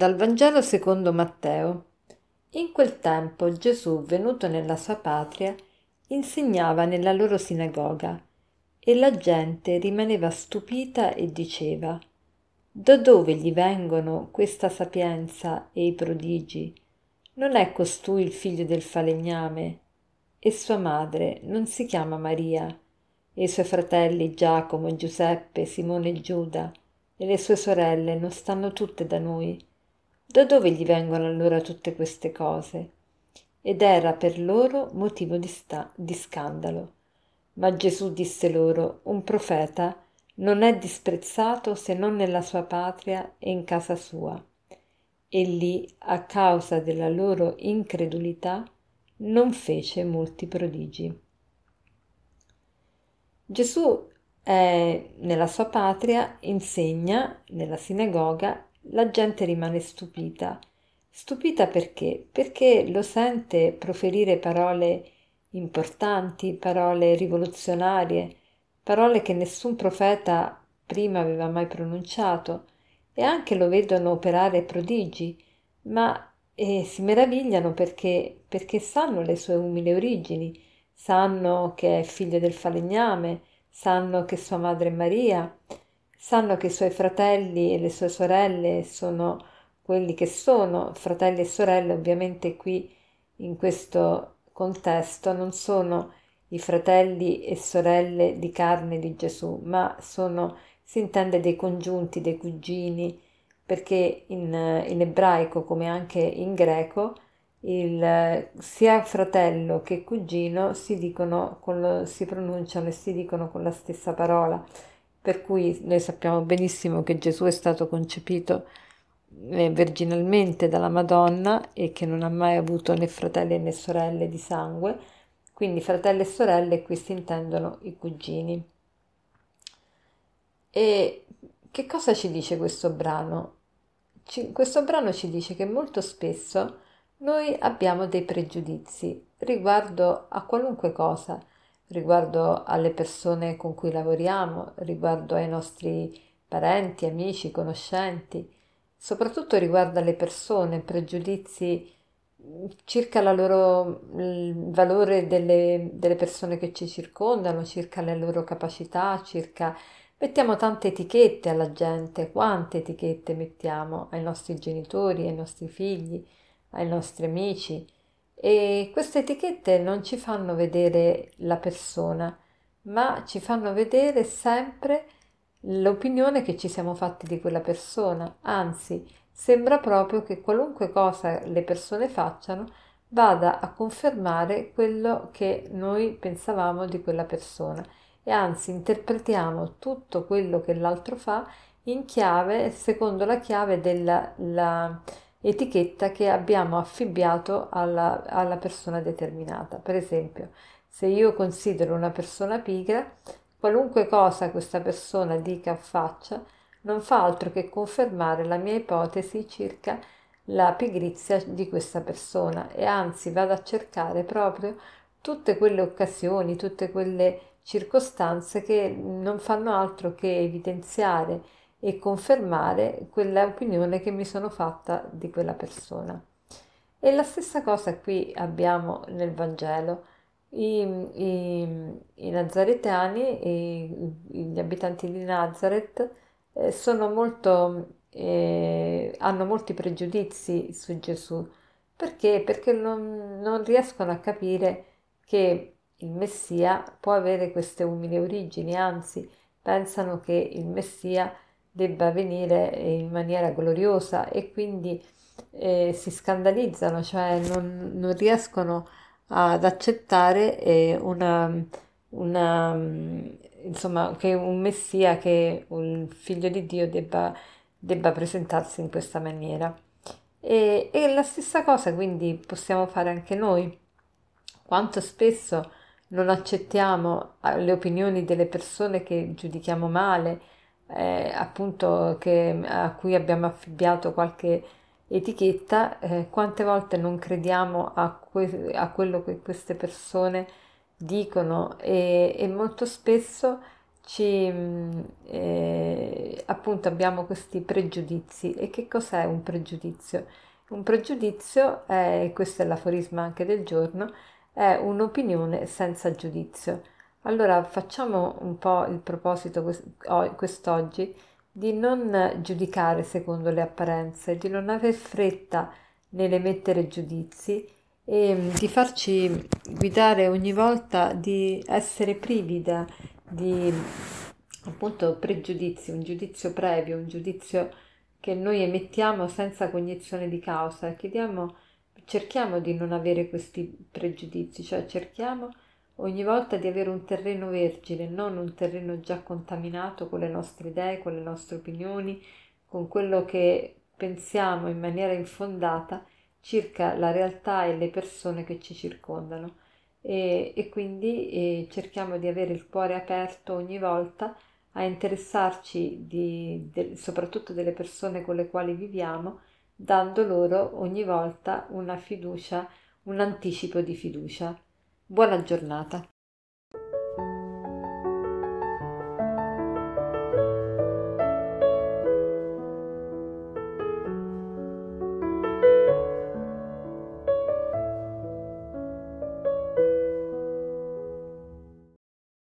Dal Vangelo secondo Matteo. In quel tempo Gesù, venuto nella sua patria, insegnava nella loro sinagoga e la gente rimaneva stupita e diceva Da dove gli vengono questa sapienza e i prodigi? Non è costui il figlio del falegname? E sua madre non si chiama Maria? E i suoi fratelli Giacomo, Giuseppe, Simone e Giuda? E le sue sorelle non stanno tutte da noi? Da dove gli vengono allora tutte queste cose? Ed era per loro motivo di, sta- di scandalo. Ma Gesù disse loro, un profeta non è disprezzato se non nella sua patria e in casa sua. E lì, a causa della loro incredulità, non fece molti prodigi. Gesù è nella sua patria, insegna nella sinagoga la gente rimane stupita. Stupita perché? Perché lo sente proferire parole importanti, parole rivoluzionarie, parole che nessun profeta prima aveva mai pronunciato e anche lo vedono operare prodigi, ma eh, si meravigliano perché, perché sanno le sue umili origini, sanno che è figlio del falegname, sanno che sua madre è Maria, sanno che i suoi fratelli e le sue sorelle sono quelli che sono, fratelli e sorelle ovviamente qui in questo contesto non sono i fratelli e sorelle di carne di Gesù, ma sono, si intende dei congiunti, dei cugini, perché in, in ebraico come anche in greco il, sia fratello che cugino si, dicono lo, si pronunciano e si dicono con la stessa parola per cui noi sappiamo benissimo che Gesù è stato concepito eh, virginalmente dalla Madonna e che non ha mai avuto né fratelli né sorelle di sangue, quindi fratelli e sorelle qui si intendono i cugini. E che cosa ci dice questo brano? Ci, questo brano ci dice che molto spesso noi abbiamo dei pregiudizi riguardo a qualunque cosa, riguardo alle persone con cui lavoriamo, riguardo ai nostri parenti, amici, conoscenti, soprattutto riguardo alle persone, pregiudizi circa loro, il valore delle, delle persone che ci circondano, circa le loro capacità, circa Mettiamo tante etichette alla gente, quante etichette mettiamo ai nostri genitori, ai nostri figli, ai nostri amici, e queste etichette non ci fanno vedere la persona, ma ci fanno vedere sempre l'opinione che ci siamo fatti di quella persona. Anzi, sembra proprio che qualunque cosa le persone facciano vada a confermare quello che noi pensavamo di quella persona e anzi interpretiamo tutto quello che l'altro fa in chiave secondo la chiave della la, etichetta che abbiamo affibbiato alla, alla persona determinata. Per esempio, se io considero una persona pigra, qualunque cosa questa persona dica o faccia non fa altro che confermare la mia ipotesi circa la pigrizia di questa persona e anzi vado a cercare proprio tutte quelle occasioni, tutte quelle circostanze che non fanno altro che evidenziare e confermare quella opinione che mi sono fatta di quella persona. E la stessa cosa qui abbiamo nel Vangelo. I, i, i nazaretani, i, gli abitanti di Nazareth, eh, sono molto, eh, hanno molti pregiudizi su Gesù. Perché? Perché non, non riescono a capire che il Messia può avere queste umili origini, anzi pensano che il Messia debba venire in maniera gloriosa e quindi eh, si scandalizzano, cioè non, non riescono ad accettare eh, una, una, insomma, che un Messia, che un figlio di Dio debba, debba presentarsi in questa maniera. E, e la stessa cosa quindi possiamo fare anche noi. Quanto spesso non accettiamo eh, le opinioni delle persone che giudichiamo male, eh, appunto che, a cui abbiamo affibbiato qualche etichetta, eh, quante volte non crediamo a, que- a, quello che queste persone dicono e, e molto spesso ci, mm, eh, appunto abbiamo questi pregiudizi. E che cos'è un pregiudizio? Un pregiudizio è, questo è l'aforisma anche del giorno, è un'opinione senza giudizio. Allora facciamo un po' il proposito quest'oggi di non giudicare secondo le apparenze, di non aver fretta nell'emettere giudizi e mm, di farci guidare ogni volta di essere privi di appunto pregiudizi, un giudizio previo, un giudizio che noi emettiamo senza cognizione di causa. Chiediamo, cerchiamo di non avere questi pregiudizi, cioè cerchiamo ogni volta di avere un terreno vergine, non un terreno già contaminato con le nostre idee, con le nostre opinioni, con quello che pensiamo in maniera infondata circa la realtà e le persone che ci circondano e, e quindi e cerchiamo di avere il cuore aperto ogni volta a interessarci di, de, soprattutto delle persone con le quali viviamo, dando loro ogni volta una fiducia, un anticipo di fiducia. Buona giornata.